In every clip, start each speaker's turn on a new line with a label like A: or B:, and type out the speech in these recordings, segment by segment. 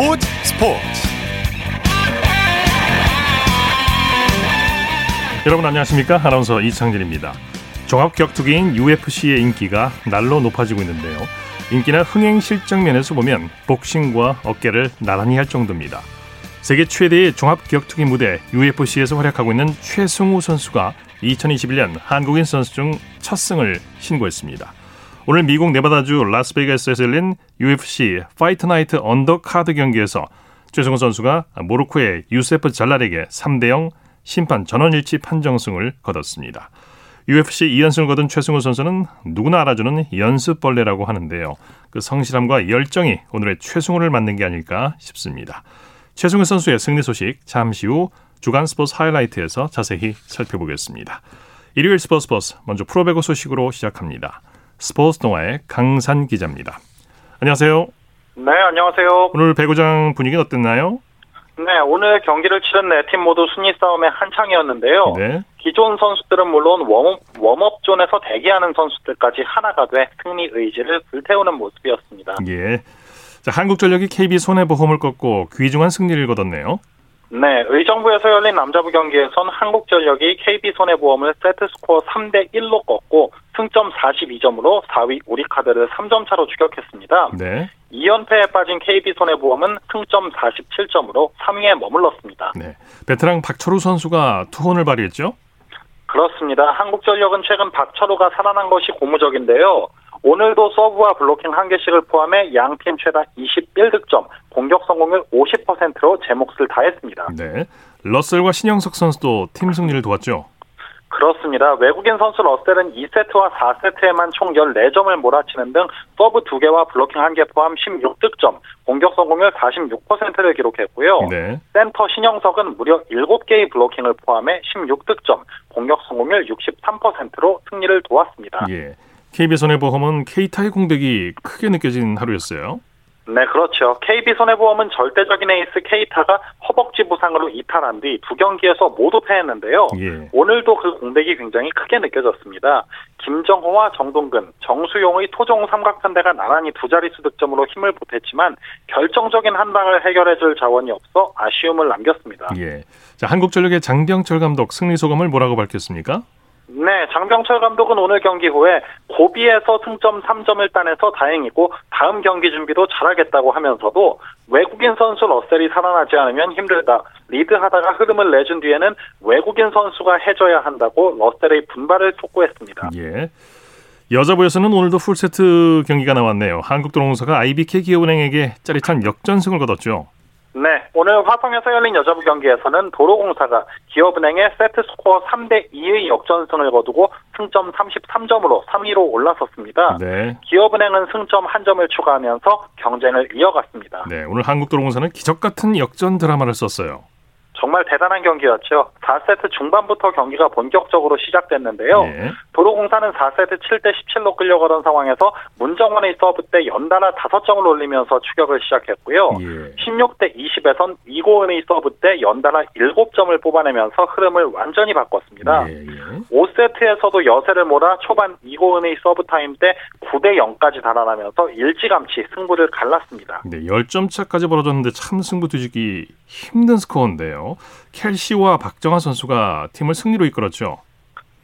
A: 스포츠 스포츠. 여러분 안녕하십니까? 아나운서 이창진입니다. 종합격투기인 UFC의 인기가 날로 높아지고 있는데요. 인기나 흥행 실적 면에서 보면 복싱과 어깨를 나란히 할 정도입니다. 세계 최대의 종합격투기 무대 UFC에서 활약하고 있는 최승우 선수가 2021년 한국인 선수 중 첫 승을 신고했습니다 오늘 미국 네바다주 라스베이거스에서 열린 UFC 파이트 나이트 언더카드 경기에서 최승우 선수가 모로코의 유세프 잘랄에게 3대 0 심판 전원일치 판정승을 거뒀습니다. UFC 2연승을 거둔 최승우 선수는 누구나 알아주는 연습벌레라고 하는데요. 그 성실함과 열정이 오늘의 최승우를 만든 게 아닐까 싶습니다. 최승우 선수의 승리 소식 잠시 후 주간 스포츠 하이라이트에서 자세히 살펴보겠습니다. 일요일 스포츠 버스 먼저 프로배구 소식으로 시작합니다. 스포츠 동아의 강산 기자입니다. 안녕하세요.
B: 네, 안녕하세요.
A: 오늘 배구장 분위기는 어땠나요?
B: 네, 오늘 경기를 치른 네 팀 모두 순위 싸움이 한창이었는데요. 네. 기존 선수들은 물론 웜업, 웜업 존에서 대기하는 선수들까지 하나가 돼 승리 의지를 불태우는 모습이었습니다.
A: 예. 자, 한국전력이 KB 손해보험을 꺾고 귀중한 승리를 거뒀네요.
B: 네, 의정부에서 열린 남자부 경기에선 한국전력이 KB손해보험을 세트스코어 3대 1로 꺾고 승점 42점으로 4위 우리카드를 3점 차로 추격했습니다. 네. 2연패에 빠진 KB손해보험은 승점 47점으로 3위에 머물렀습니다. 네.
A: 베테랑 박철우 선수가 투혼을 발휘했죠?
B: 그렇습니다. 한국전력은 최근 박철우가 살아난 것이 고무적인데요. 오늘도 서브와 블로킹 한 개씩을 포함해 양팀 최다 21득점, 공격 성공률 50%로 제 몫을 다했습니다.
A: 네. 러셀과 신영석 선수도 팀 승리를 도왔죠.
B: 그렇습니다. 외국인 선수 러셀은 2세트와 4세트에만 총 14점을 몰아치는 등 서브 2개와 블로킹 1개 포함 16득점, 공격 성공률 46%를 기록했고요. 네. 센터 신영석은 무려 7개의 블로킹을 포함해 16득점, 공격 성공률 63%로 승리를 도왔습니다.
A: 예. KB손해보험은 케이타의 공백이 크게 느껴진 하루였어요.
B: 네, 그렇죠. KB손해보험은 절대적인 에이스 케이타가 허벅지 부상으로 이탈한 뒤 두 경기에서 모두 패했는데요. 예. 오늘도 그 공백이 굉장히 크게 느껴졌습니다. 김정호와 정동근, 정수용의 토종 삼각편대가 나란히 두 자릿수 득점으로 힘을 보탰지만 결정적인 한 방을 해결해줄 자원이 없어 아쉬움을 남겼습니다.
A: 예. 자, 한국전력의 장병철 감독 승리 소감을 뭐라고 밝혔습니까?
B: 네, 장병철 감독은 오늘 경기 후에 고비에서 승점 3점을 따내서 다행이고 다음 경기 준비도 잘하겠다고 하면서도 외국인 선수 러셀이 살아나지 않으면 힘들다. 리드하다가 흐름을 내준 뒤에는 외국인 선수가 해줘야 한다고 러셀의 분발을 촉구했습니다.
A: 예. 여자부에서는 오늘도 풀세트 경기가 나왔네요. 한국도로공사가 IBK 기업은행에게 짜릿한 역전승을 거뒀죠.
B: 네, 오늘 화성에서 열린 여자부 경기에서는 도로공사가 기업은행에 세트 스코어 3대 2의 역전승을 거두고 승점 33점으로 3위로 올라섰습니다. 네. 기업은행은 승점 1점을 추가하면서 경쟁을 이어갔습니다.
A: 네, 오늘 한국도로공사는 기적 같은 역전 드라마를 썼어요.
B: 정말 대단한 경기였죠. 4세트 중반부터 경기가 본격적으로 시작됐는데요. 네. 도로공사는 4세트 7대 17로 끌려가던 상황에서 문정원의 서브 때 연달아 5점을 올리면서 추격을 시작했고요. 예. 16대 20에선 이고은의 서브 때 연달아 7점을 뽑아내면서 흐름을 완전히 바꿨습니다. 예, 예. 5세트에서도 여세를 몰아 초반 이고은의 서브 타임 때 9대 0까지 달아나면서 일찌감치 승부를 갈랐습니다.
A: 네, 10점 차까지 벌어졌는데 참 승부 뒤집기 힘든 스코어인데요. 켈시와 박정아 선수가 팀을 승리로 이끌었죠.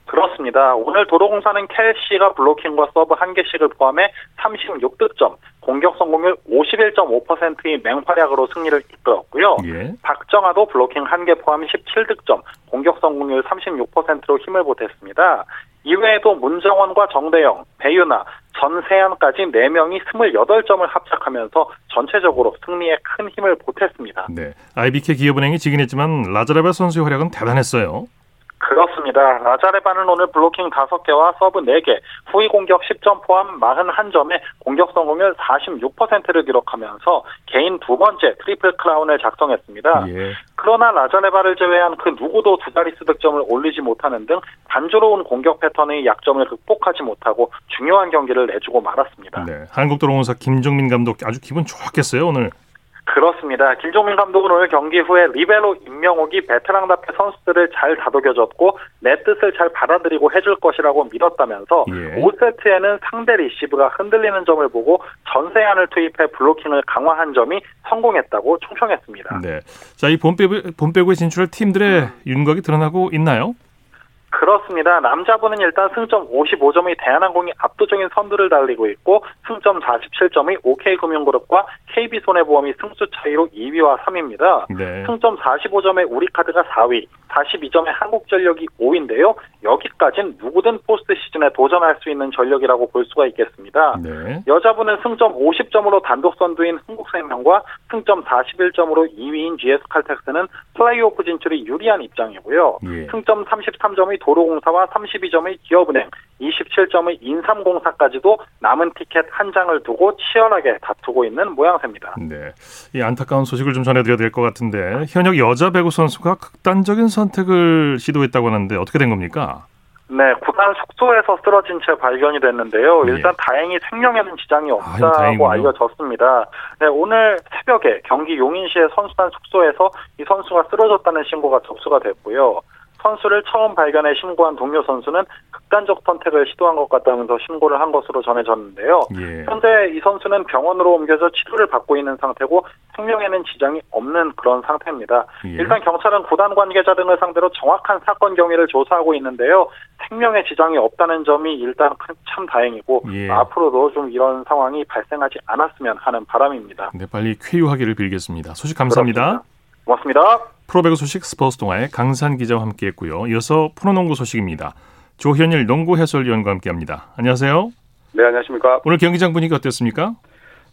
B: 그렇습니다. 오늘 도로공사는 켈시가 블로킹과 서브 한 개씩을 포함해 36득점, 공격 성공률 51.5%의 맹활약으로 승리를 이끌었고요. 예. 박정아도 블로킹 한 개 포함 17득점, 공격 성공률 36%로 힘을 보탰습니다. 이외에도 문정원과 정대영, 배유나, 전세현까지 4명이 28점을 합작하면서 전체적으로 승리에 큰 힘을 보탰습니다.
A: 네. IBK 기업은행이 지긴 했지만 라자레바 선수의 활약은 대단했어요.
B: 그렇습니다. 라자레바는 오늘 블로킹 5개와 서브 4개, 후위 공격 10점 포함 41점에 공격 성공률 46%를 기록하면서 개인 두 번째 트리플 크라운을 작성했습니다. 예. 그러나 라자레바를 제외한 그 누구도 두 자릿수 득점을 올리지 못하는 등 단조로운 공격 패턴의 약점을 극복하지 못하고 중요한 경기를 내주고 말았습니다.
A: 네, 한국도로공사 김종민 감독 아주 기분 좋았겠어요 오늘.
B: 그렇습니다. 김종민 감독은 오늘 경기 후에 리베로 임명옥이 베테랑답게 선수들을 잘 다독여줬고 내 뜻을 잘 받아들이고 해줄 것이라고 믿었다면서 예. 5세트에는 상대 리시브가 흔들리는 점을 보고 전세안을 투입해 블로킹을 강화한 점이 성공했다고 총평했습니다.
A: 네. 자, 이 본배구, 본배구에 진출할 팀들의 음. 윤곽이 드러나고 있나요?
B: 그렇습니다. 남자분은 일단 승점 55점의 대한항공이 압도적인 선두를 달리고 있고 승점 47점의 OK금융그룹과 KB손해보험이 승수 차이로 2위와 3위입니다. 네. 승점 45점의 우리카드가 4위, 42점의 한국전력이 5위인데요. 여기까지는 누구든 포스트 시즌에 도전할 수 있는 전력이라고 볼 수가 있겠습니다. 네. 여자분은 승점 50점으로 단독 선두인 흥국생명과 승점 41점으로 2위인 GS칼텍스는 플레이오프 진출이 유리한 입장이고요. 예. 승점 33점의 도로공사와 32점의 기업은행, 27점의 인삼공사까지도 남은 티켓 한 장을 두고 치열하게 다투고 있는 모양새입니다.
A: 네, 이 안타까운 소식을 좀 전해드려야 될 것 같은데 현역 여자 배구 선수가 극단적인 선택을 시도했다고 하는데 어떻게 된 겁니까?
B: 네, 구단 숙소에서 쓰러진 채 발견이 됐는데요. 예. 일단 다행히 생명에는 지장이 없다고 아, 알려졌습니다. 네, 오늘 새벽에 경기 용인시의 선수단 숙소에서 이 선수가 쓰러졌다는 신고가 접수가 됐고요. 선수를 처음 발견해 신고한 동료 선수는 극단적 선택을 시도한 것 같다면서 신고를 한 것으로 전해졌는데요. 예. 현재 이 선수는 병원으로 옮겨져 치료를 받고 있는 상태고 생명에는 지장이 없는 그런 상태입니다. 예. 일단 경찰은 구단 관계자 등을 상대로 정확한 사건 경위를 조사하고 있는데요. 생명에 지장이 없다는 점이 일단 참 다행이고 예. 앞으로도 좀 이런 상황이 발생하지 않았으면 하는 바람입니다.
A: 네, 빨리 쾌유하기를 빌겠습니다. 소식 감사합니다.
B: 그렇습니다. 고맙습니다.
A: 프로배구 소식 스포츠 동아의 강산 기자와 함께했고요. 이어서 프로농구 소식입니다. 조현일 농구 해설위원과 함께합니다. 안녕하세요.
C: 네, 안녕하십니까.
A: 오늘 경기장 분위기 어땠습니까?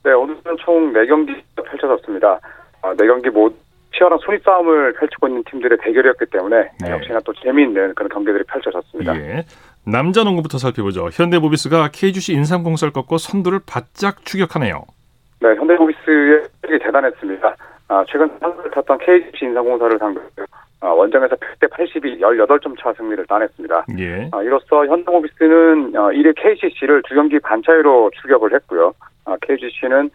C: 네, 오늘은 총 4경기 펼쳐졌습니다. 4경기 아, 모두 치열한 순위 싸움을 펼치고 있는 팀들의 대결이었기 때문에 네. 역시나 또 재미있는 그런 경기들이 펼쳐졌습니다. 예.
A: 남자 농구부터 살펴보죠. 현대모비스가 KGC 인삼공사를 꺾고 선두를 바짝 추격하네요.
C: 네, 현대모비스의 대단했습니다. 아, 최근 선수를 탔던 KGC 인삼공사를 상대로 아, 원정에서 100대 82, 18점 차 승리를 따냈습니다. 예. 아, 이로써 현대모비스는 어, 1위 KCC를 두 경기 반 차이로 출격을 했고요. 아, KGC는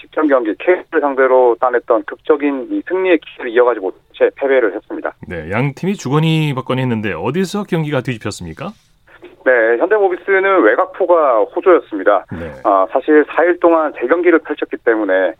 C: 직전 경기 KC를 상대로 따냈던 극적인 이 승리의 기회를 이어가지 못해 패배를 했습니다.
A: 네, 양 팀이 주거니 받거니 했는데 어디서 경기가 뒤집혔습니까?
C: 네, 현대모비스는 외곽포가 호조였습니다. 네. 아, 사실 4일 동안 재경기를 펼쳤기 때문에 네,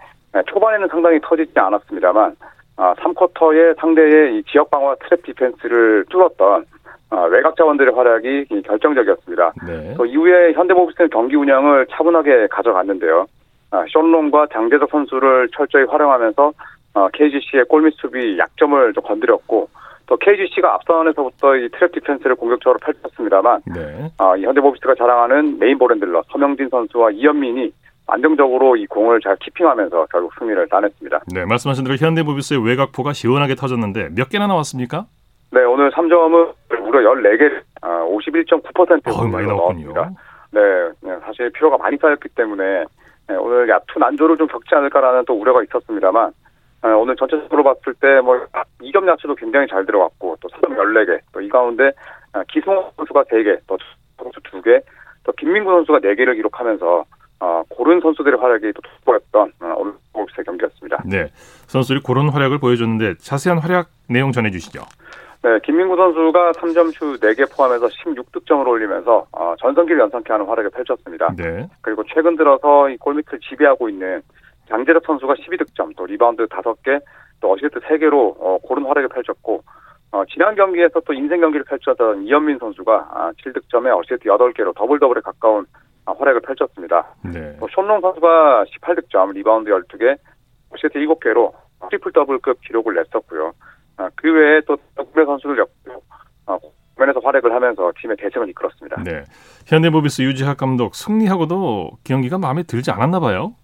C: 초반에는 상당히 터지지 않았습니다만 아, 3쿼터에 상대의 이 지역 방어 트랩 디펜스를 뚫었던 아, 외곽 자원들의 활약이 결정적이었습니다. 네. 또 이후에 현대모비스는 경기 운영을 차분하게 가져갔는데요. 아, 션롱과 장재석 선수를 철저히 활용하면서 아, KGC의 골밑 수비 약점을 좀 건드렸고 또 KGC가 앞선에서부터 이 트랩 디펜스를 공격적으로 펼쳤습니다만 네. 아, 이 현대모비스가 자랑하는 메인 볼 핸들러 서명진 선수와 이현민이 안정적으로 이 공을 잘 키핑하면서 결국 승리를 따냈습니다.
A: 네, 말씀하신 대로 현대모비스의 외곽포가 시원하게 터졌는데 몇 개나 나왔습니까?
C: 네, 오늘 3점은 무려 14개, 51.9%
A: 어, 많이 나왔군요.
C: 네, 네, 사실 피로가 많이 쌓였기 때문에 네, 오늘 야투 난조를 좀 겪지 않을까라는 또 우려가 있었습니다만 네, 오늘 전체적으로 봤을 때 뭐 2점 야투도 굉장히 잘 들어갔고 또 3점 14개, 또 이 가운데 아, 기승호 선수가 3개, 또 선수 2개, 또 김민구 선수가 4개를 기록하면서 어, 고른 선수들의 활약이 또 돋보였던 어, 오늘 골프의 경기였습니다.
A: 네, 선수들이 고른 활약을 보여줬는데 자세한 활약 내용 전해주시죠.
C: 네, 김민구 선수가 3점 슛 4개 포함해서 16득점을 올리면서 어, 전성기를 연상케 하는 활약을 펼쳤습니다. 네. 그리고 최근 들어서 이 골밑을 지배하고 있는 장재석 선수가 12득점, 또 리바운드 5개, 또 어시스트 3개로 어, 고른 활약을 펼쳤고 어, 지난 경기에서 또 인생 경기를 펼쳤던 이현민 선수가 아, 7득점에 어시스트 8개로 더블 더블에 가까운 아, 활약을 펼쳤습니다. 네. 또 숀 롱 선수가 18득점, 리바운드 12개, 어시스트 7개로 트리플 더블급 기록을 냈었고요. 아, 그 외에 또 국내 선수들 역도 아, 면에서 활약을 하면서 팀의 대승을 이끌었습니다.
A: 네. 현대모비스 유재학 감독 승리하고도 경기가 마음에 들지 않았나 봐요.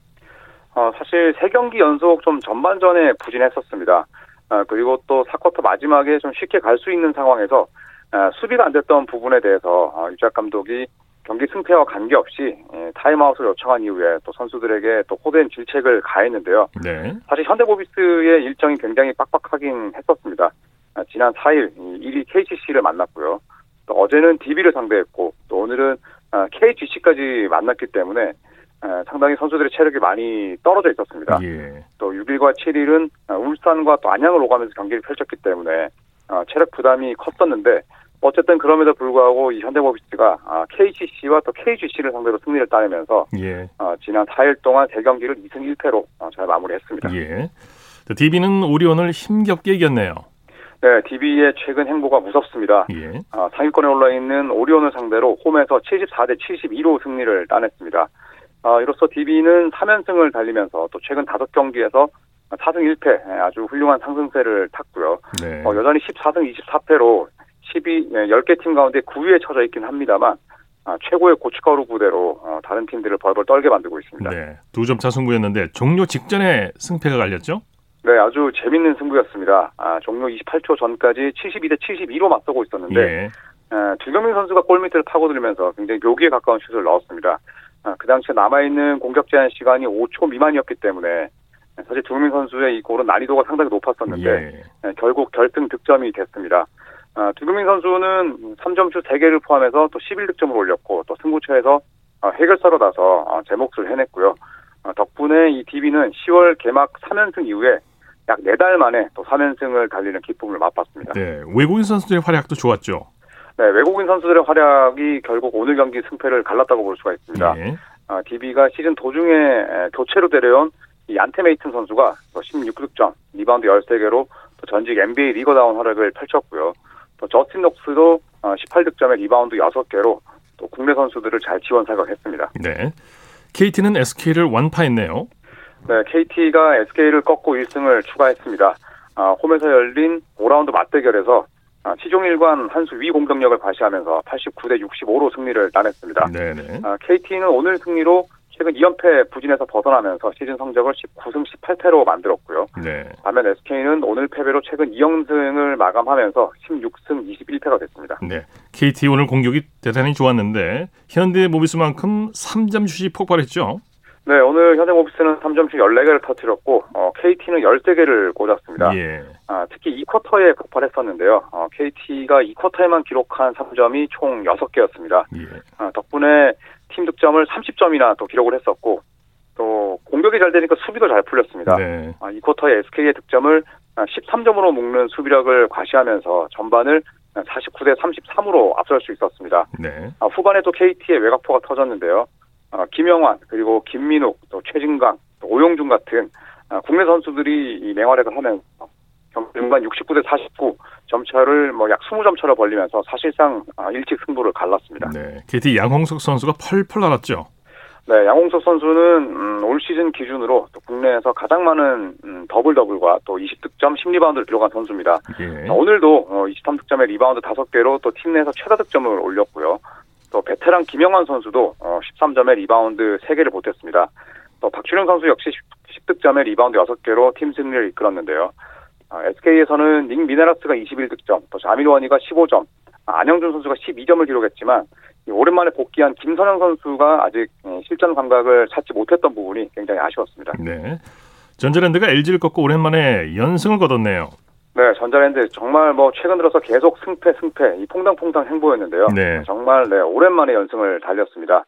C: 어, 사실 세 경기 연속 좀 전반전에 부진했었습니다. 아, 그리고 또 4쿼터 마지막에 좀 쉽게 갈 수 있는 상황에서 아, 수비가 안 됐던 부분에 대해서 아, 유지학 감독이 경기 승패와 관계없이 예, 타임아웃을 요청한 이후에 또 선수들에게 또 호된 질책을 가했는데요. 네. 사실 현대모비스의 일정이 굉장히 빡빡하긴 했었습니다. 아, 지난 4일 1위 KCC를 만났고요. 또 어제는 DB를 상대했고 또 오늘은 KGC까지 아, 만났기 때문에 상당히 선수들의 체력이 많이 떨어져 있었습니다. 예. 또 6일과 7일은 울산과 또 안양을 오가면서 경기를 펼쳤기 때문에 체력 부담이 컸었는데 어쨌든 그럼에도 불구하고 이 현대모비스가 KCC와 또 KGC를 상대로 승리를 따내면서 예. 지난 4일 동안 대경기를 2승 1패로 잘 마무리했습니다. 예.
A: DB는 오리온을 힘겹게 이겼네요.
C: 네, DB의 최근 행보가 무섭습니다. 예. 아, 상위권에 올라 있는 오리온을 상대로 홈에서 74대 72로 승리를 따냈습니다. 아, 이로써 DB는 3연승을 달리면서 또 최근 5경기에서 4승 1패 아주 훌륭한 상승세를 탔고요. 네. 어, 여전히 14승 24패로 12, 10개 팀 가운데 9위에 처져 있긴 합니다만 아, 최고의 고춧가루 부대로 어, 다른 팀들을 벌벌 떨게 만들고 있습니다. 네,
A: 두 점차 승부였는데 종료 직전에 승패가 갈렸죠?
C: 네, 아주 재밌는 승부였습니다. 아, 종료 28초 전까지 72대 72로 맞서고 있었는데 예. 아, 두경민 선수가 골밑을 파고들면서 굉장히 묘기에 가까운 슛을 넣었습니다. 아, 그 당시에 남아있는 공격 제한 시간이 5초 미만이었기 때문에 사실 두경민 선수의 이 골은 난이도가 상당히 높았었는데 예. 네, 결국 결승 득점이 됐습니다. 아, 두경민 선수는 3점슛 3개를 포함해서 또 11득점을 올렸고 또 승부처에서 아, 해결사로 나서 아, 제 몫을 해냈고요. 아, 덕분에 이 DB는 10월 개막 3연승 이후에 약네달 만에 또 3연승을 달리는 기쁨을 맛봤습니다.
A: 네, 외국인 선수들의 활약도 좋았죠.
C: 네, 외국인 선수들의 활약이 결국 오늘 경기 승패를 갈랐다고 볼 수가 있습니다. 네. 아, DB가 시즌 도중에 교체로 데려온 이 얀테 메이튼 선수가 16득점, 리바운드 13개로 또 전직 NBA 리거다운 활약을 펼쳤고요. 또 저스틴 녹스도 18득점에 어, 리바운드 6개로 또 국내 선수들을 잘 지원 사격했습니다. 네.
A: KT는 SK를 완파했네요.
C: 네, KT가 SK를 꺾고 1승을 추가했습니다. 아, 홈에서 열린 5라운드 맞대결에서 아, 치종일관 한수 위 공격력을 과시하면서 89대 65로 승리를 따냈습니다. 네네. 아, KT는 오늘 승리로 최근 2연패 부진에서 벗어나면서 시즌 성적을 19승 18패로 만들었고요. 네. 반면 SK는 오늘 패배로 최근 2연승을 마감하면서 16승 21패가 됐습니다. 네.
A: KT 오늘 공격이 대단히 좋았는데 현대 모비스만큼 3점 슛이 폭발했죠.
C: 네, 오늘 현대 모비스는 3점슛 14개를 터뜨렸고 어, KT는 13개를 꽂았습니다. 예. 아, 특히 2쿼터에 폭발했었는데요. 어, KT가 2쿼터에만 기록한 3점이 총 6개였습니다. 예. 아, 덕분에 팀 득점을 30점이나 또 기록을 했었고 또 공격이 잘 되니까 수비도 잘 풀렸습니다. 네. 아, 2쿼터에 SK의 득점을 13점으로 묶는 수비력을 과시하면서 전반을 49대 33으로 앞설 수 있었습니다. 네. 아, 후반에 또 KT의 외곽포가 터졌는데요. 어, 김영환 그리고 김민욱 또 최진광 또 오용준 같은 어, 국내 선수들이 이 맹활약을 하면서 경반 69대 49 점차를 뭐 약 20점 차로 벌리면서 사실상 어, 일찍 승부를 갈랐습니다. 네,
A: KT 양홍석 선수가 펄펄 날았죠.
C: 네, 양홍석 선수는 음, 올 시즌 기준으로 또 국내에서 가장 많은 음, 더블 더블과 또 20득점, 10리바운드를 기록한 선수입니다. 예. 오늘도 어, 23득점에 리바운드 5개로 또 팀 내에서 최다 득점을 올렸고요. 또 베테랑 김영환 선수도 어, 13점에 리바운드 3개를 보탰습니다. 또 박준영 선수 역시 10득점에 리바운드 6개로 팀 승리를 이끌었는데요. 아, SK에서는 닉 미네라스가 21득점, 또 자밀 워니가 15점, 아, 안영준 선수가 12점을 기록했지만 오랜만에 복귀한 김선형 선수가 아직 예, 실전 감각을 찾지 못했던 부분이 굉장히 아쉬웠습니다. 네.
A: 전자랜드가 LG를 꺾고 오랜만에 연승을 거뒀네요.
C: 네, 전자랜드 정말 뭐 최근 들어서 계속 승패 승패 이 퐁당퐁당 행보였는데요. 네. 정말 네, 오랜만에 연승을 달렸습니다.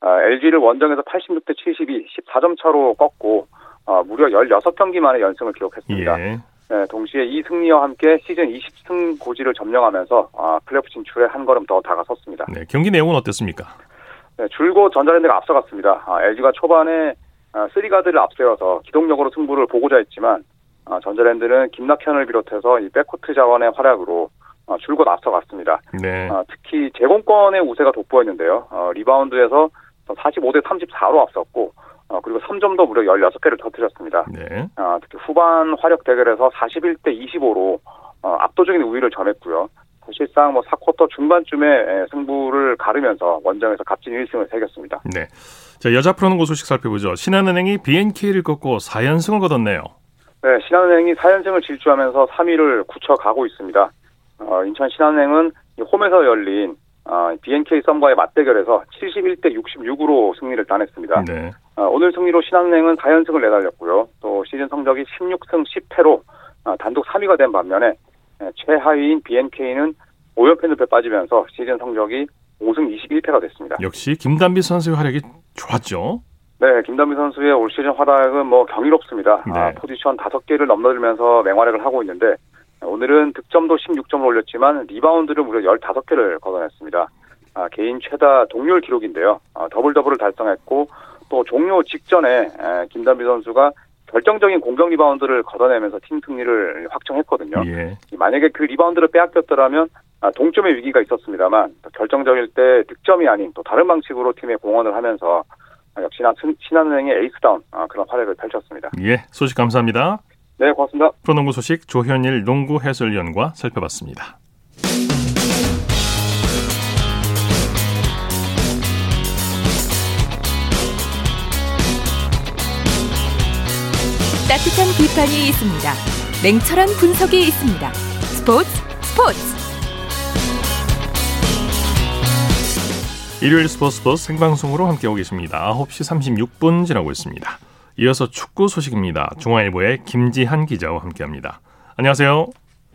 C: 아, LG를 원정에서 86대 72, 14점 차로 꺾고 아, 무려 16경기 만에 연승을 기록했습니다. 예. 네, 동시에 이 승리와 함께 시즌 20승 고지를 점령하면서 아, 플레이오프 진출에 한 걸음 더 다가섰습니다.
A: 네, 경기 내용은 어땠습니까?
C: 네, 줄곧 전자랜드가 앞서갔습니다. 아, LG가 초반에 아, 3가드를 앞세워서 기동력으로 승부를 보고자 했지만 아, 전자랜드는 김낙현을 비롯해서 이 백코트 자원의 활약으로 아, 줄곧 앞서갔습니다. 네. 아, 특히 제공권의 우세가 돋보였는데요. 어, 리바운드에서 45대 34로 앞섰고 어, 그리고 3점도 무려 16개를 터뜨렸습니다. 네. 어, 특히 후반 화력 대결에서 41대 25로 어, 압도적인 우위를 점했고요. 사실상 뭐 4쿼터 중반쯤에 승부를 가르면서 원정에서 값진 1승을 새겼습니다. 네.
A: 자, 여자 프로농구 소식 살펴보죠. 신한은행이 BNK를 꺾고 4연승을 거뒀네요.
C: 네, 신한은행이 4연승을 질주하면서 3위를 굳혀가고 있습니다. 어, 인천 신한은행은 홈에서 열린 어, BNK 썸과의 맞대결에서 71대 66으로 승리를 따냈습니다. 네. 어, 오늘 승리로 신한은행은 4연승을 내달렸고요. 또 시즌 성적이 16승 10패로 어, 단독 3위가 된 반면에 예, 최하위인 BNK는 5연패 늪에 빠지면서 시즌 성적이 5승 21패가 됐습니다.
A: 역시 김단비 선수의 활약이 좋았죠.
C: 네, 김단비 선수의 올 시즌 활약은 뭐 경이롭습니다. 네. 아, 포지션 5개를 넘나들면서 맹활약을 하고 있는데 오늘은 득점도 16점을 올렸지만 리바운드를 무려 15개를 걷어냈습니다. 아, 개인 최다 동률 기록인데요. 아, 더블 더블을 달성했고 또 종료 직전에 에, 김단비 선수가 결정적인 공격 리바운드를 걷어내면서 팀 승리를 확정했거든요. 예. 만약에 그 리바운드를 빼앗겼더라면 아, 동점의 위기가 있었습니다만 결정적일 때 득점이 아닌 또 다른 방식으로 팀에 공헌을 하면서 역시나 신한은행의 에이스다운 아, 그런 활약을 펼쳤습니다.
A: 예, 소식 감사합니다.
C: 네, 고맙습니다.
A: 프로농구 소식 조현일 농구 해설위원과 살펴봤습니다.
D: 따뜻한 비판이 있습니다. 냉철한 분석이 있습니다. 스포츠 스포츠
A: 일요일 스포츠 스포츠 생방송으로 함께하고 계십니다. 9시 36분 지나고 있습니다. 이어서 축구 소식입니다. 중앙일보의 김지한 기자와 함께합니다. 안녕하세요.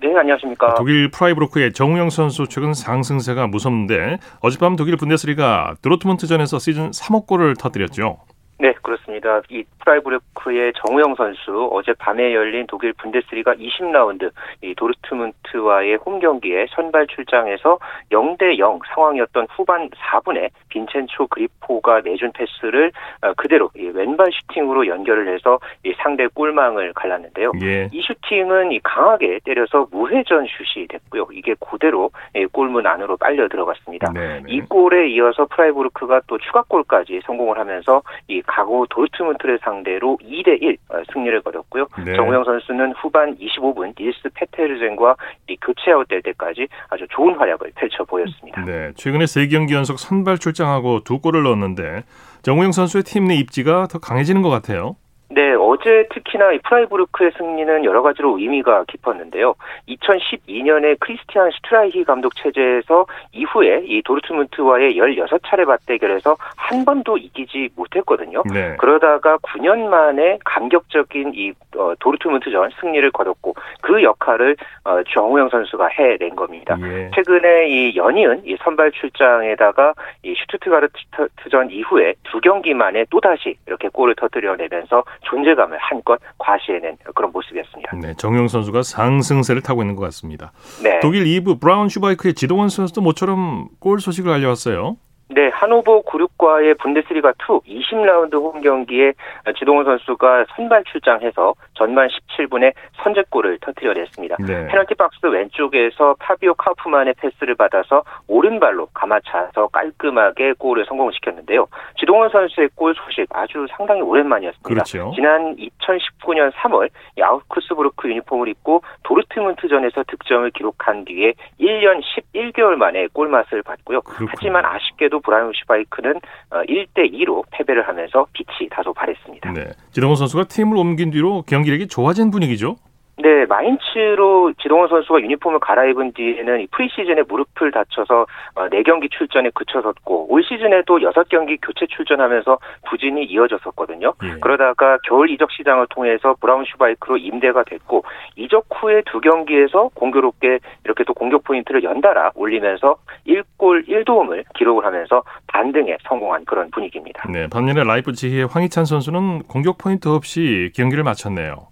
E: 네, 안녕하십니까.
A: 독일 프라이부르크의 정우영 선수 최근 상승세가 무서운데 어젯밤 독일 분데스리가 도르트문트전에서 시즌 3호 골을 터뜨렸죠.
E: 네, 그렇습니다. 이 프라이부르크의 정우영 선수 어제 밤에 열린 독일 분데스리가 20라운드 이 도르트문트와의 홈 경기에 선발 출장해서 0대 0 상황이었던 후반 4분에 빈첸초 그리포가 내준 패스를 어, 그대로 이 왼발 슈팅으로 연결을 해서 이 상대 골망을 갈랐는데요. 예. 이 슈팅은 이 강하게 때려서 무회전 슛이 됐고요. 이게 그대로 골문 안으로 빨려 들어갔습니다. 네네. 이 골에 이어서 프라이부르크가 또 추가골까지 성공을 하면서 이 강호 도르트문트를 상대로 2대 1 어, 승리를 거뒀고요. 네. 정우영 선수는 후반 25분 닐스 페테르젠과 교체 아웃 될 때까지 아주 좋은 활약을 펼쳐 보였습니다.
A: 네, 최근에 세 경기 연속 선발 출장하고 두 골을 넣었는데 정우영 선수의 팀 내 입지가 더 강해지는 것 같아요.
E: 네, 어제 특히나 이 프라이부르크의 승리는 여러 가지로 의미가 깊었는데요. 2012년에 크리스티안 슈트라이히 감독 체제에서 이후에 이 도르트문트와의 16차례 맞대결에서 한 번도 이기지 못했거든요. 네. 그러다가 9년 만에 감격적인 이 어, 도르트문트전 승리를 거뒀고 그 역할을 어, 정우영 선수가 해낸 겁니다. 예. 최근에 이 연이은 이 선발 출장에다가 이 슈투트가르트전 이후에 두 경기 만에 또다시 이렇게 골을 터뜨려내면서 존재감을 한껏 과시해낸 그런 모습이었습니다.
A: 네, 정용 선수가 상승세를 타고 있는 것 같습니다. 네. 독일 2부 브라운 슈바이크의 지동원 선수도 모처럼 골 소식을 알려왔어요.
E: 네, 하노버 96과의 분데스리가 2 20라운드 홈 경기에 지동원 선수가 선발 출장해서 전반 17분에 선제골을 터뜨려 냈습니다. 네. 페널티 박스 왼쪽에서 파비오 카프만의 패스를 받아서 오른발로 감아차서 깔끔하게 골을 성공시켰는데요. 지동원 선수의 골 소식 아주 상당히 오랜만이었습니다. 그렇죠. 지난 2019년 3월 아우크스부르크 유니폼을 입고 도르트문트전에서 득점을 기록한 뒤에 1년 11개월 만에 골맛을 봤고요. 그렇군요. 하지만 아쉽게도 브라이언 슈바이크는 1대 어, 2로 패배를 하면서 빛이 다소 바랬습니다. 네.
A: 지동원 선수가 팀을 옮긴 뒤로 경기력이 좋아진 분위기죠?
E: 네, 마인츠로 지동원 선수가 유니폼을 갈아입은 뒤에는 프리시즌에 무릎을 다쳐서 4경기 어, 출전에 그쳤었고 올 시즌에도 6경기 교체 출전하면서 부진이 이어졌었거든요. 예. 그러다가 겨울 이적 시장을 통해서 브라운슈바이크로 임대가 됐고 이적 후에 두 경기에서 공교롭게 이렇게 또 공격 포인트를 연달아 올리면서 1골 1도움을 기록을 하면서 반등에 성공한 그런 분위기입니다.
A: 네, 반면에 라이프치히의 황희찬 선수는 공격 포인트 없이 경기를 마쳤네요.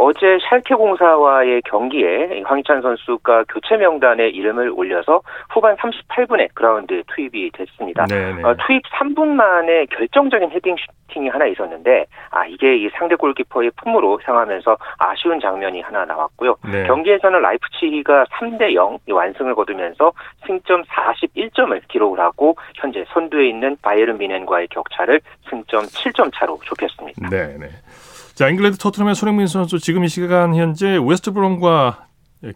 E: 네, 어제 샬케 공사와의 경기에 황희찬 선수가 교체 명단에 이름을 올려서 후반 38분에 그라운드 투입이 됐습니다. 어, 투입 3분 만에 결정적인 헤딩 슈팅이 하나 있었는데 아 이게 이 상대 골키퍼의 품으로 향하면서 아쉬운 장면이 하나 나왔고요. 네. 경기에서는 라이프치히가 3대 0 완승을 거두면서 승점 41점을 기록을 하고 현재 선두에 있는 바이에른 뮌헨과의 격차를 승점 7점 차로 좁혔습니다.
A: 네, 네. 자, 잉글랜드 토트넘의 손흥민 선수 지금 이 시간 현재 웨스트브롬과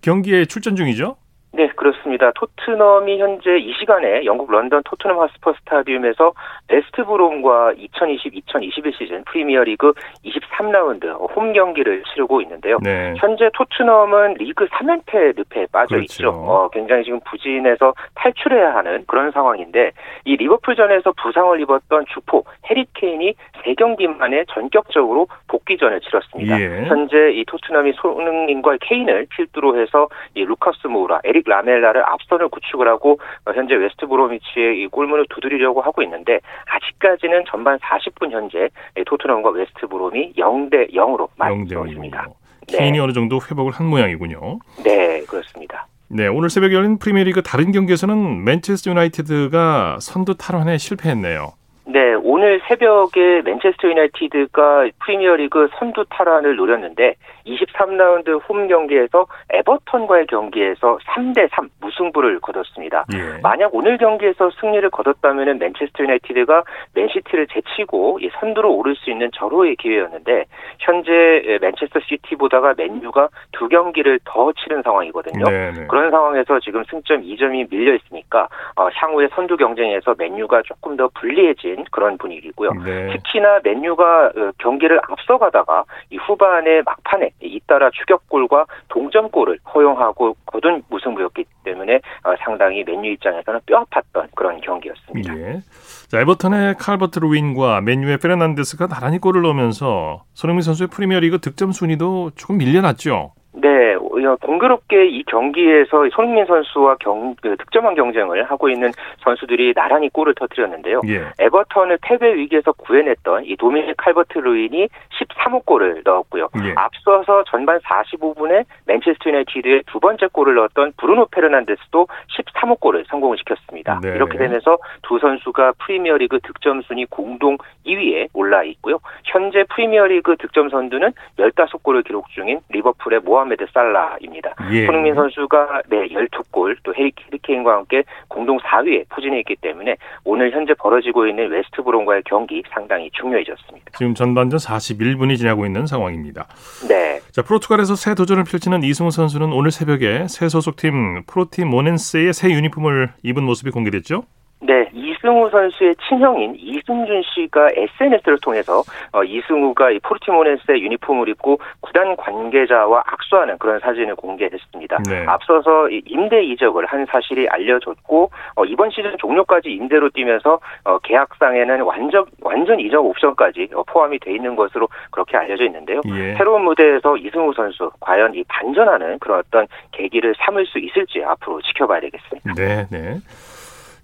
A: 경기에 출전 중이죠?
E: 네, 그렇습니다. 토트넘이 현재 이 시간에 영국 런던 토트넘 핫스퍼 스타디움에서 웨스트 브롬과 2020-2021 시즌 프리미어리그 23라운드 홈 경기를 치르고 있는데요. 네. 현재 토트넘은 리그 3연패 늪에 빠져 그렇죠. 있죠. 어, 굉장히 지금 부진해서 탈출해야 하는 그런 상황인데 이 리버풀전에서 부상을 입었던 주포 해리 케인이 3경기 만에 전격적으로 복귀전을 치렀습니다. 예. 현재 이 토트넘이 손흥민과 케인을 필두로 해서 이 루카스 모우라, 에릭 라메 라멜라를 앞선을 구축을 하고 어, 현재 웨스트 브로미치의 이 골문을 두드리려고 하고 있는데 아직까지는 전반 40분 현재 토트넘과 웨스트 브롬이 0대 0으로 맞서 있습니다.
A: 케인이 네. 어느 정도 회복을 한 모양이군요.
E: 네, 그렇습니다.
A: 네, 오늘 새벽에 열린 프리미어리그 다른 경기에서는 맨체스터 유나이티드가 선두 탈환에 실패했네요.
E: 네, 오늘 새벽에 맨체스터 유나이티드가 프리미어리그 선두 탈환을 노렸는데 23라운드 홈 경기에서 에버턴과의 경기에서 3대 3 무승부를 거뒀습니다. 예. 만약 오늘 경기에서 승리를 거뒀다면 맨체스터 유나이티드가 맨시티를 제치고 선두로 오를 수 있는 절호의 기회였는데 현재 맨체스터 시티보다가 맨유가 두 경기를 더 치른 상황이거든요. 네네. 네. 그런 상황에서 지금 승점 2점이 밀려 있으니까 어, 향후의 선두 경쟁에서 맨유가 조금 더 불리해진 그런 분위기고요. 네. 특히나 맨유가 어, 경기를 앞서가다가 이 후반에 막판에 잇따라 추격골과 동점골을 허용하고 거둔 무승부였기 때문에 어, 상당히 맨유 입장에서는 뼈아팠던 그런 경기였습니다.
A: 예. 자, 에버턴의 칼버트 루인과 맨유의 페르난데스가 나란히 골을 넣으면서 손흥민 선수의 프리미어리그 득점 순위도 조금 밀려났죠.
E: 네, 공교롭게 이 경기에서 손흥민 선수와 경, 그 득점왕 경쟁을 하고 있는 선수들이 나란히 골을 터뜨렸는데요. 예. 에버턴을 패배 위기에서 구해냈던 이 도미닉 칼버트 루인이 13호 골을 넣었고요. 예. 앞서서 전반 45분에 맨체스터 유나이티드의 두 번째 골을 넣었던 브루노 페르난데스도 13호 골을 성공시켰습니다. 네. 이렇게 되면서 두 선수가 프리미어리그 득점 순위 공동 2위에 올라 있고요. 현재 프리미어리그 득점 선두는 15골을 기록 중인 리버풀의 모하메드 살라 입니다. 예. 손흥민 선수가 네 12골 또 해리 케인과 함께 공동 4위에 포진해 있기 때문에 오늘 현재 벌어지고 있는 웨스트 브롬과의 경기 상당히 중요해졌습니다.
A: 지금 전반전 41분이 지나고 있는 상황입니다.
E: 네.
A: 자 포르투갈에서 새 도전을 펼치는 이승우 선수는 오늘 새벽에 새 소속팀 포르티모넨스의 새 유니폼을 입은 모습이 공개됐죠?
E: 네, 이승우 선수의 친형인 이승준 씨가 SNS를 통해서 어, 이승우가 이 포르티모넨스의 유니폼을 입고 구단 관계자와 악수하는 그런 사진을 공개했습니다. 네. 앞서서 임대 이적을 한 사실이 알려졌고 어, 이번 시즌 종료까지 임대로 뛰면서 어, 계약상에는 완전 완전 이적 옵션까지 어, 포함이 돼 있는 것으로 그렇게 알려져 있는데요. 예. 새로운 무대에서 이승우 선수 과연 이 반전하는 그런 어떤 계기를 삼을 수 있을지 앞으로 지켜봐야 되겠습니다.
A: 네, 네.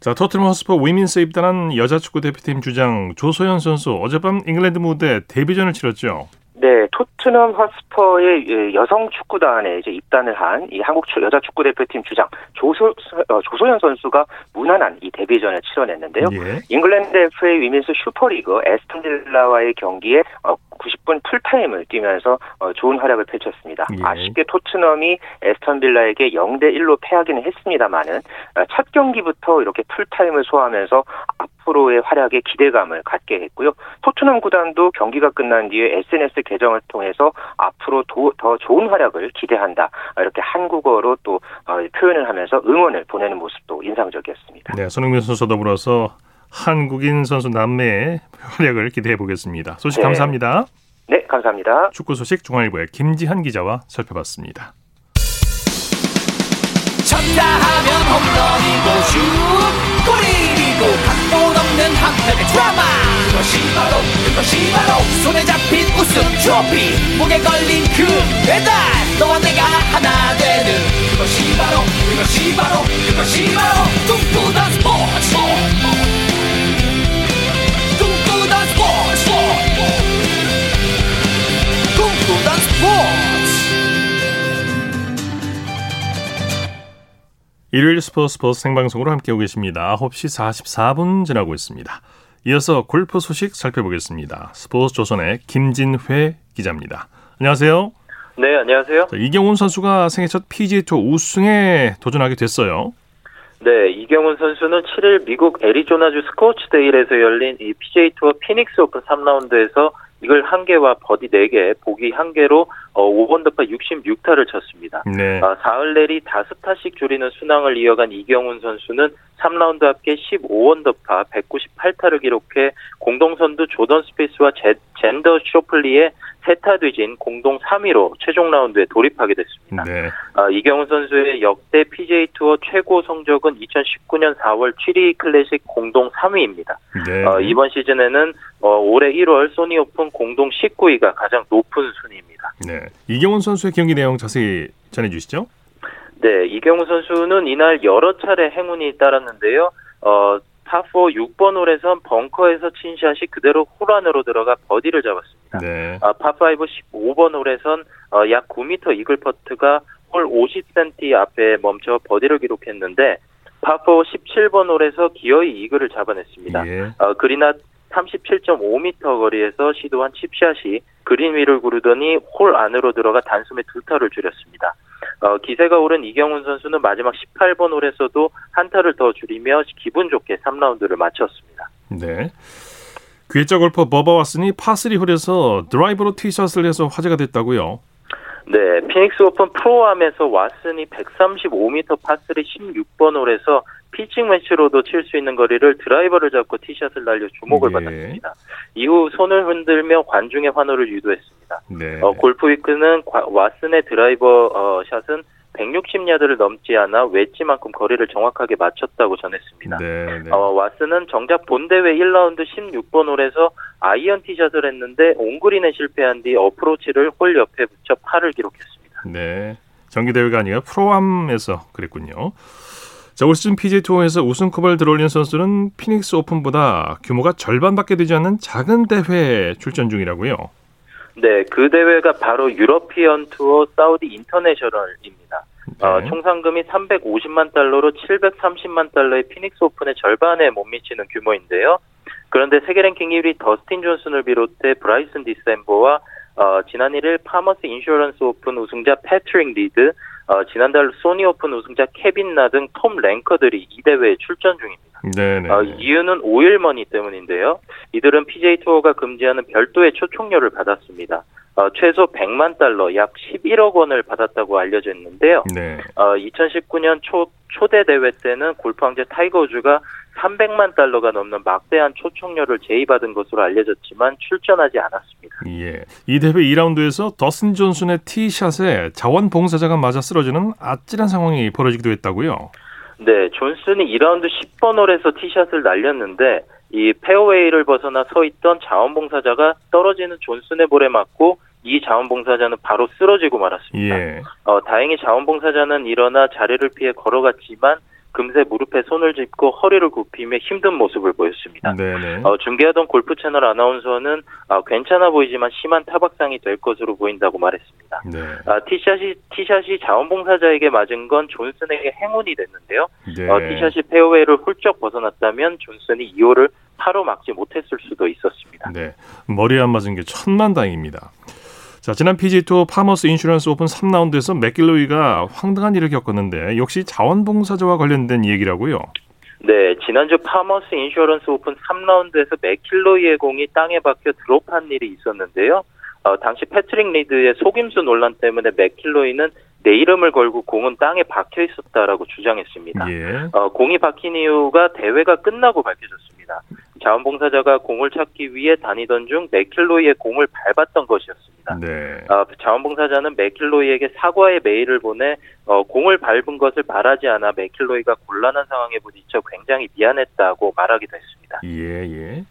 A: 자, 토트넘 핫스퍼 위민스 입단한 여자 축구 대표팀 주장 조소현 선수 어젯밤 잉글랜드 무대 데뷔전을 치렀죠.
E: 네, 토트넘 핫스퍼의 예, 여성 축구단에 이제 입단을 한 이 한국 여자 축구 대표팀 주장 조소 어, 조소현 선수가 무난한 이 데뷔전을 치러냈는데요. 예. 잉글랜드 FA 위민스 슈퍼리그 애스턴 빌라와의 경기에 어, 90분 풀타임을 뛰면서 어, 좋은 활약을 펼쳤습니다. 예. 아쉽게 토트넘이 애스턴 빌라에게 0대 1로 패하기는 했습니다만은 어, 첫 경기부터 이렇게 풀타임을 소화하면서 앞으로의 활약에 기대감을 갖게 했고요. 토트넘 구단도 경기가 끝난 뒤에 SNS 계정을 통해서 앞으로 도, 더 좋은 활약을 기대한다. 이렇게 한국어로 또 어, 표현을 하면서 응원을 보내는 모습도 인상적이었습니다.
A: 네, 손흥민 선수 더불어서 한국인 선수 남매의 활약을 기대해 보겠습니다. 소식 네. 감사합니다.
E: 네, 감사합니다.
A: 축구 소식 중앙일보의 김지한 기자와 살펴봤습니다. 쳤다 하면 홈런이고 슛 골이고 각본 없는 한편의 드라마 그것이 바로 그것이 바로 손에 잡힌 우승 트로피 목에 걸린 그 배달 너와 내가 하나 되는 그것이 바로 그것이 바로 그것이 바로 꿈꾸던 스포츠 일요일 스포츠 스포츠 생방송으로 함께하고 계십니다. 9시 44분 지나고 있습니다. 이어서 골프 소식 살펴보겠습니다. 스포츠 조선의 김진회 기자입니다. 안녕하세요.
F: 네, 안녕하세요.
A: 자, 이경훈 선수가 생애 첫 PGA 투어 우승에 도전하게 됐어요.
F: 네, 이경훈 선수는 7일 미국 애리조나주 스코츠데일에서 열린 이 PGA 투어 피닉스 오픈 3라운드에서 이글 한 개와 버디 4개, 보기 한 개로 어, 5언더파 66타를 쳤습니다. 네. 어, 사흘 내리 5타씩 줄이는 순항을 이어간 이경훈 선수는 3라운드 합계 15언더파 198타를 기록해 공동선두 조던 스피스와 제, 잰더 쇼플리에 세 타 뒤진 공동 3위로 최종 라운드에 돌입하게 됐습니다. 네. 어, 이경훈 선수의 역대 PGA 투어 최고 성적은 2019년 4월 취리히 클래식 공동 3위입니다. 네. 어, 이번 시즌에는 어, 올해 1월 소니 오픈 공동 19위가 가장 높은 순위입니다.
A: 네. 이경훈 선수의 경기 내용 자세히 전해주시죠.
F: 네, 이경훈 선수는 이날 여러 차례 행운이 따랐는데요. 어, 파4 6번 홀에선 벙커에서 친 샷이 그대로 홀 안으로 들어가 버디를 잡았습니다. 네. 아, 파5 15번 홀에선 어, 약 9m 이글 퍼트가 홀 50cm 앞에 멈춰 버디를 기록했는데 파4 17번 홀에서 기어이 이글을 잡아냈습니다. 예. 어, 그린 앞 37.5m 거리에서 시도한 칩샷이 그린 위를 구르더니 홀 안으로 들어가 단숨에 두 타를 줄였습니다. 어, 기세가 오른 이경훈 선수는 마지막 18번 홀에서도 한 타를 더 줄이며 기분 좋게 3라운드를 마쳤습니다.
A: 네. 괴짜 골퍼 버바 왓슨이 파3 홀에서 드라이버로 티샷을 해서 화제가 됐다고요?
F: 네, 피닉스 오픈 프로암에서 왓슨이 135m 파3 16번 홀에서 피칭 웨지로도 칠 수 있는 거리를 드라이버를 잡고 티샷을 날려 주목을 네. 받았습니다. 이후 손을 흔들며 관중의 환호를 유도했습니다. 네. 어, 골프 위크는 왓슨의 드라이버 어, 샷은 160야드를 넘지 않아 웨지만큼 거리를 정확하게 맞췄다고 전했습니다. 네, 네. 어, 왓슨은 정작 본대회 1라운드 16번 홀에서 아이언 티샷을 했는데 온그린에 실패한 뒤 어프로치를 홀 옆에 붙여 파를 기록했습니다.
A: 네. 정기대회가 아니라 프로암에서 그랬군요. 자, 올 시즌 PGA 투어에서 우승컵을 들어올린 선수는 피닉스 오픈보다 규모가 절반밖에 되지 않는 작은 대회 출전 중이라고요.
F: 네, 그 대회가 바로 유러피언 투어 사우디 인터내셔널입니다. 네. 어, 총 상금이 350만 달러로 730만 달러의 피닉스 오픈의 절반에 못 미치는 규모인데요. 그런데 세계 랭킹 1위 더스틴 존슨을 비롯해 브라이슨 디섐보와 어, 지난 1일 파머스 인슈런스 오픈 우승자 패트릭 리드, 어, 지난달 소니 오픈 우승자 케빈 나 등 톱 랭커들이 이 대회에 출전 중입니다. 네네. 어, 이유는 오일머니 때문인데요. 이들은 PGA 투어가 금지하는 별도의 초청료를 받았습니다. 어, 최소 100만 달러, 약 11억 원을 받았다고 알려져 있는데요. 네. 어, 2019년 초, 초대 대회 때는 골프 황제 타이거 우즈가 300만 달러가 넘는 막대한 초청료를 제의받은 것으로 알려졌지만 출전하지 않았습니다.
A: 예. 이 대회 2라운드에서 더스틴 존슨의 티샷에 자원봉사자가 맞아 쓰러지는 아찔한 상황이 벌어지기도 했다고요?
F: 네, 존슨이 2라운드 10번 홀에서 티샷을 날렸는데 이 페어웨이를 벗어나 서 있던 자원봉사자가 떨어지는 존슨의 볼에 맞고 이 자원봉사자는 바로 쓰러지고 말았습니다. 예. 어, 다행히 자원봉사자는 일어나 자리를 피해 걸어갔지만 금세 무릎에 손을 짚고 허리를 굽히며 힘든 모습을 보였습니다. 어, 중계하던 골프 채널 아나운서는 아, 괜찮아 보이지만 심한 타박상이 될 것으로 보인다고 말했습니다. 네. 아, 티샷이 티샷이 자원봉사자에게 맞은 건 존슨에게 행운이 됐는데요. 네. 어, 티샷이 페어웨이를 훌쩍 벗어났다면 존슨이 이 홀을 파로 막지 못했을 수도 있었습니다.
A: 네, 머리에 안 맞은 게 천만다행입니다. 자, 지난 PGA 투어 파머스 인슈런스 오픈 3라운드에서 매킬로이가 황당한 일을 겪었는데 역시 자원봉사자와 관련된 얘기라고요.
F: 네, 지난주 파머스 인슈런스 오픈 3라운드에서 매킬로이의 공이 땅에 박혀 드롭한 일이 있었는데요. 어, 당시 패트릭 리드의 속임수 논란 때문에 매킬로이는 내 이름을 걸고 공은 땅에 박혀 있었다라고 주장했습니다. 예. 어, 공이 박힌 이유가 대회가 끝나고 밝혀졌습니다. 자원봉사자가 공을 찾기 위해 다니던 중 매킬로이의 공을 밟았던 것이었습니다. 네. 어, 자원봉사자는 매킬로이에게 사과의 메일을 보내 어, 공을 밟은 것을 말하지 않아 맥킬로이가 곤란한 상황에 부딪혀 굉장히 미안했다고 말하기도 했습니다.
A: 예, 예.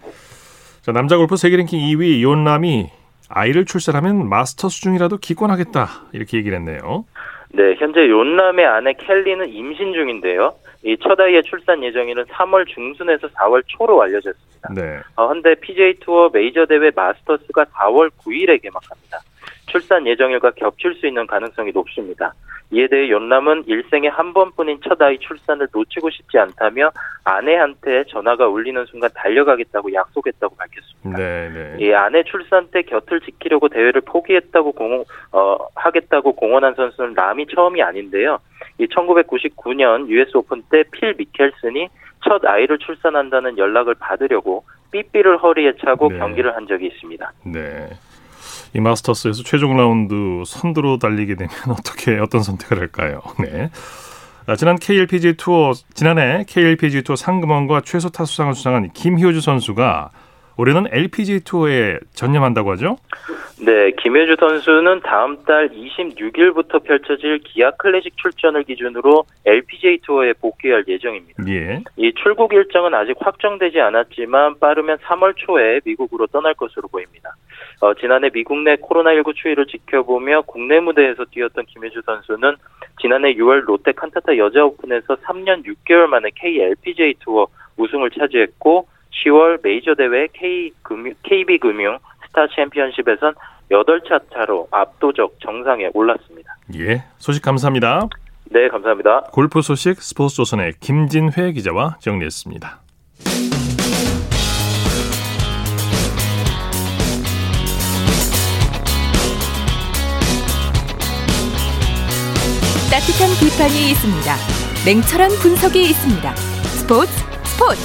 A: 자, 남자 골프 세계 랭킹 2위 이온남이 아이를 출산하면 마스터 수중이라도 기권하겠다 이렇게 얘기를 했네요.
F: 네, 현재 윤남의 아내 켈리는 임신 중인데요. 이 첫 아이의 출산 예정일은 3월 중순에서 4월 초로 알려졌습니다. 네. 어, 현대 PJ 투어 메이저 대회 마스터스가 4월 9일에 개막합니다. 출산 예정일과 겹칠 수 있는 가능성이 높습니다. 이에 대해 연남은 일생에 한 번뿐인 첫 아이 출산을 놓치고 싶지 않다며 아내한테 전화가 울리는 순간 달려가겠다고 약속했다고 밝혔습니다. 네, 네. 이 아내 출산 때 곁을 지키려고 대회를 포기했다고 공 어, 하겠다고 공언한 선수는 남이 처음이 아닌데요. 이 1999년 US 오픈 때 필 미켈슨이 첫 아이를 출산한다는 연락을 받으려고 삐삐를 허리에 차고 네. 경기를 한 적이 있습니다.
A: 네. 이 마스터스에서 최종 라운드 선두로 달리게 되면 어떻게 어떤 선택을 할까요? 네. 아, 지난 KLPG 투어 지난해 KLPG 투어 상금왕과 최소 타수상을 수상한 김효주 선수가 올해는 LPG 투어에 전념한다고 하죠?
F: 네, 김효주 선수는 다음 달 26일부터 펼쳐질 기아 클래식 출전을 기준으로 LPGA 투어에 복귀할 예정입니다. 예. 이 출국 일정은 아직 확정되지 않았지만 빠르면 3월 초에 미국으로 떠날 것으로 보입니다. 어, 지난해 미국 내 코로나19 추이를 지켜보며 국내 무대에서 뛰었던 김효주 선수는 지난해 6월 롯데 칸타타 여자 오픈에서 3년 6개월 만에 KLPGA 투어 우승을 차지했고 10월 메이저 대회 K금융, KB금융 스타 챔피언십에선 8차 차로 압도적 정상에 올랐습니다.
A: 예, 소식 감사합니다.
F: 네, 감사합니다.
A: 골프 소식 스포츠조선의 김진회 기자와 정리했습니다.
D: 따뜻한 비판이 있습니다. 냉철한 분석이 있습니다. 스포츠 스포츠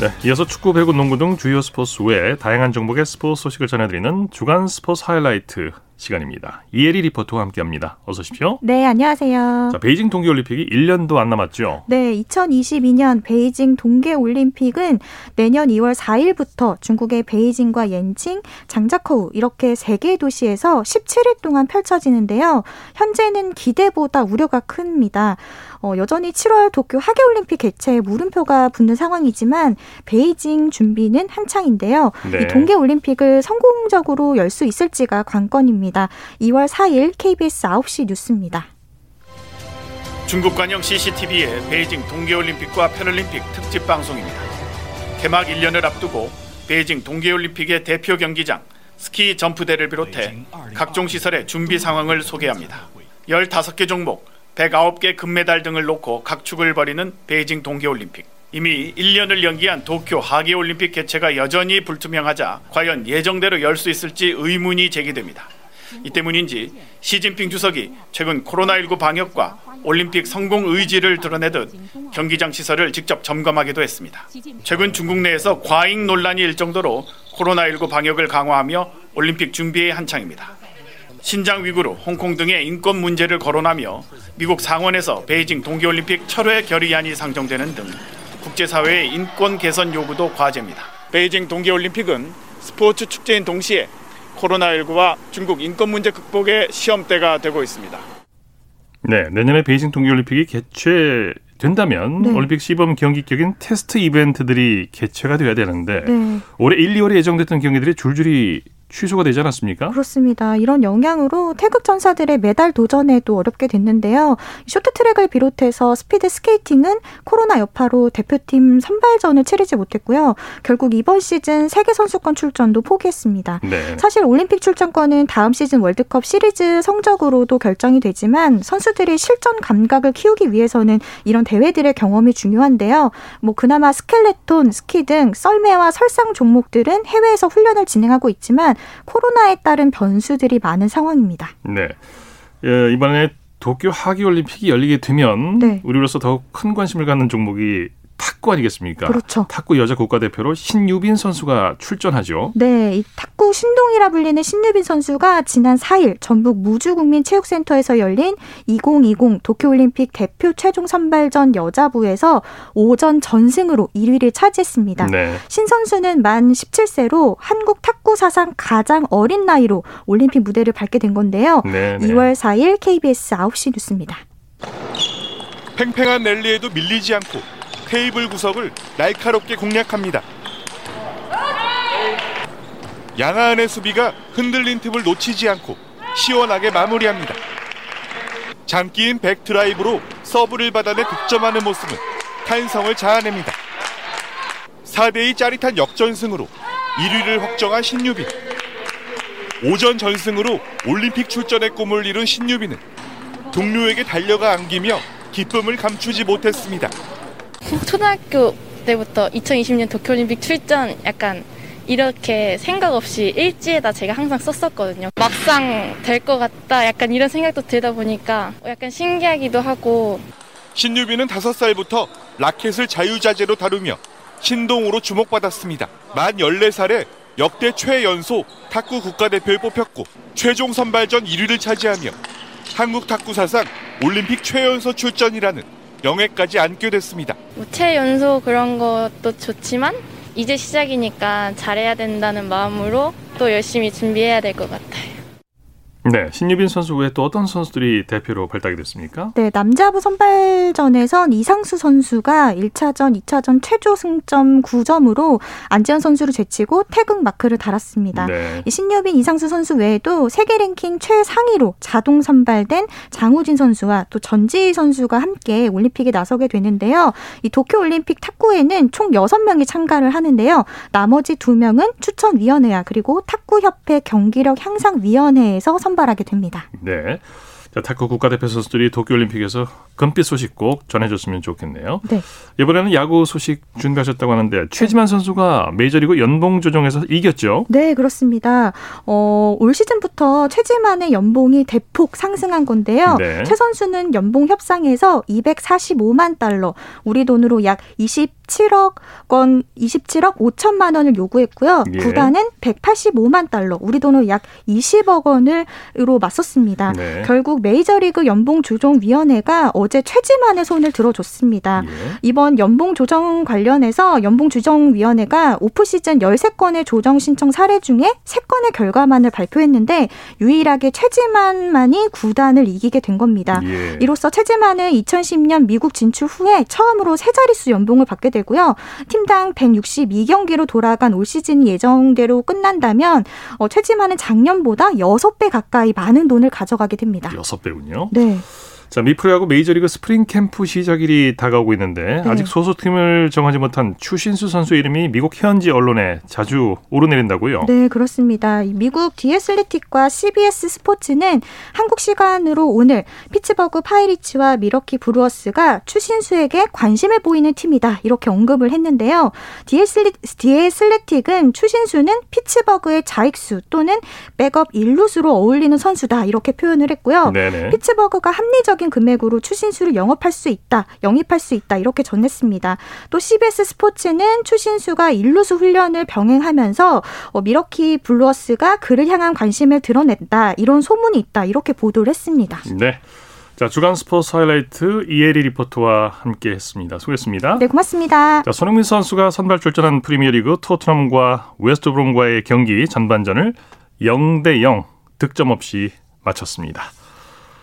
A: 네, 이어서 축구, 배구, 농구 등 주요 스포츠 외에 다양한 종목의 스포츠 소식을 전해드리는 주간 스포츠 하이라이트 시간입니다. 이혜리 리포터와 함께합니다. 어서 오십시오.
G: 네, 안녕하세요.
A: 자, 베이징 동계올림픽이 1년도 안 남았죠.
G: 네, 2022년 베이징 동계올림픽은 내년 2월 4일부터 중국의 베이징과 옌칭, 장자커우 이렇게 세 개의 도시에서 17일 동안 펼쳐지는데요. 현재는 기대보다 우려가 큽니다. 어, 여전히 7월 도쿄 하계올림픽 개최에 물음표가 붙는 상황이지만 베이징 준비는 한창인데요. 네. 이 동계올림픽을 성공적으로 열 수 있을지가 관건입니다. 2월 4일 KBS 9시 뉴스입니다.
H: 중국 관영 CCTV의 베이징 동계올림픽과 패럴림픽 특집 방송입니다. 개막 1년을 앞두고 베이징 동계올림픽의 대표 경기장 스키 점프대를 비롯해 각종 시설의 준비 상황을 소개합니다. 15개 종목 109개 금메달 등을 놓고 각축을 벌이는 베이징 동계올림픽. 이미 1년을 연기한 도쿄 하계올림픽 개최가 여전히 불투명하자 과연 예정대로 열 수 있을지 의문이 제기됩니다. 이 때문인지 시진핑 주석이 최근 코로나19 방역과 올림픽 성공 의지를 드러내듯 경기장 시설을 직접 점검하기도 했습니다. 최근 중국 내에서 과잉 논란이 일 정도로 코로나19 방역을 강화하며 올림픽 준비에 한창입니다. 신장 위구르, 홍콩 등의 인권 문제를 거론하며 미국 상원에서 베이징 동계올림픽 철회 결의안이 상정되는 등 국제사회의 인권 개선 요구도 과제입니다. 베이징 동계올림픽은 스포츠 축제인 동시에 코로나19와 중국 인권 문제 극복의 시험대가 되고 있습니다.
A: 네, 내년에 베이징 동계올림픽이 개최 된다면 네. 올림픽 시범 경기격인 테스트 이벤트들이 개최가 돼야 되는데 네. 올해 1, 2월에 예정됐던 경기들이 줄줄이 취소가 되지 않았습니까?
G: 그렇습니다. 이런 영향으로 태극 전사들의 메달 도전에도 어렵게 됐는데요. 쇼트트랙을 비롯해서 스피드 스케이팅은 코로나 여파로 대표팀 선발전을 치르지 못했고요. 결국 이번 시즌 세계 선수권 출전도 포기했습니다. 네. 사실 올림픽 출전권은 다음 시즌 월드컵 시리즈 성적으로도 결정이 되지만 선수들이 실전 감각을 키우기 위해서는 이런 대회들의 경험이 중요한데요. 뭐 그나마 스켈레톤, 스키 등 썰매와 설상 종목들은 해외에서 훈련을 진행하고 있지만 코로나에 따른 변수들이 많은 상황입니다.
A: 네. 예, 이번에 도쿄 하계올림픽이 열리게 되면 네. 우리로서 더욱 큰 관심을 갖는 종목이 탁구 아니겠습니까?
G: 그렇죠.
A: 탁구 여자 국가대표로 신유빈 선수가 출전하죠.
G: 네, 이 탁구 신동이라 불리는 신유빈 선수가 지난 4일 전북 무주국민체육센터에서 열린 2020 도쿄올림픽 대표 최종 선발전 여자부에서 오전 전승으로 1위를 차지했습니다. 네. 신 선수는 만 17세로 한국 탁구 사상 가장 어린 나이로 올림픽 무대를 밟게 된 건데요. 네, 네. 2월 4일 KBS 9시 뉴스입니다.
I: 팽팽한 랠리에도 밀리지 않고 테이블 구석을 날카롭게 공략합니다. 양하은의 수비가 흔들린 틈을 놓치지 않고 시원하게 마무리합니다. 장기인 백드라이브로 서브를 받아내 득점하는 모습은 탄성을 자아냅니다. 4대2 짜릿한 역전승으로 1위를 확정한 신유빈. 오전 전승으로 올림픽 출전의 꿈을 이룬 신유빈은 동료에게 달려가 안기며 기쁨을 감추지 못했습니다.
J: 초등학교 때부터 2020년 도쿄올림픽 출전 약간 이렇게 생각 없이 일지에다 제가 항상 썼었거든요. 막상 될 것 같다 약간 이런 생각도 들다 보니까 약간 신기하기도 하고
I: 신유빈은 5살부터 라켓을 자유자재로 다루며 신동으로 주목받았습니다. 만 14살에 역대 최연소 탁구 국가대표에 뽑혔고 최종 선발전 1위를 차지하며 한국 탁구 사상 올림픽 최연소 출전이라는 영예까지 안게 됐습니다.
J: 우체 연소 그런 것도 좋지만 이제 시작이니까 잘해야 된다는 마음으로 또 열심히 준비해야 될 것 같아요.
A: 네, 신유빈 선수 외에 또 어떤 선수들이 대표로 발탁이 됐습니까?
G: 네, 남자부 선발전에선 이상수 선수가 1차전, 2차전 최저 승점 9점으로 안지현 선수를 제치고 태극 마크를 달았습니다. 네. 신유빈, 이상수 선수 외에도 세계 랭킹 최상위로 자동 선발된 장우진 선수와 또 전지희 선수가 함께 올림픽에 나서게 되는데요. 이 도쿄 올림픽 탁구에는 총 6명이 참가를 하는데요. 나머지 2명은 추천위원회와 그리고 탁구협회 경기력 향상위원회에서 선 발하게 됩니다.
A: 네. 자, 탁구 국가대표 선수들이 도쿄올림픽에서 금빛 소식 꼭 전해줬으면 좋겠네요. 네. 이번에는 야구 소식 준비하셨다고 하는데 최지만 선수가 메이저리그 연봉 조정에서 이겼죠?
G: 네, 그렇습니다. 어, 올 시즌부터 최지만의 연봉이 대폭 상승한 건데요. 네. 최 선수는 연봉 협상에서 245만 달러, 우리 돈으로 약 20. 27억 원, 27억 5천만 원을 요구했고요. 예. 구단은 185만 달러, 우리 돈으로 약 20억 원을로 맞섰습니다. 네. 결국 메이저리그 연봉 조정 위원회가 어제 최지만의 손을 들어줬습니다. 예. 이번 연봉 조정 관련해서 연봉 조정 위원회가 오프 시즌 13건의 조정 신청 사례 중에 3건의 결과만을 발표했는데 유일하게 최지만만이 구단을 이기게 된 겁니다. 예. 이로써 최지만은 2010년 미국 진출 후에 처음으로 세 자릿수 연봉을 받게 되 되고요. 팀당 162경기로 돌아간 올 시즌이 예정대로 끝난다면 어, 최지만은 작년보다 6배 가까이 많은 돈을 가져가게 됩니다.
A: 6배군요.
G: 네.
A: 자, 미프로야구 메이저리그 스프링 캠프 시작일이 다가오고 있는데 네. 아직 소속팀을 정하지 못한 추신수 선수 이름이 미국 현지 언론에 자주 오르내린다고요?
G: 네, 그렇습니다. 미국 디애슬레틱과 CBS 스포츠는 한국 시간으로 오늘 피츠버그 파이리츠와 밀워키 브루어스가 추신수에게 관심을 보이는 팀이다 이렇게 언급을 했는데요. 디애슬리, 디애슬레틱은 추신수는 피츠버그의 좌익수 또는 백업 일루수로 어울리는 선수다 이렇게 표현을 했고요. 네네. 피츠버그가 합리적 합리적인 금액으로 추신수를 영업할 수 있다, 영입할 수 있다 이렇게 전했습니다. 또 CBS 스포츠는 추신수가 일루수 훈련을 병행하면서 어, 밀워키 브루어스가 그를 향한 관심을 드러냈다 이런 소문이 있다 이렇게 보도를 했습니다.
A: 네. 자, 주간 스포츠 하이라이트 이혜리 리포터와 함께 했습니다. 수고했습니다.
G: 네, 고맙습니다.
A: 자, 손흥민 선수가 선발 출전한 프리미어리그 토트넘과 웨스트브롬과의 경기 전반전을 0대 0 득점 없이 마쳤습니다.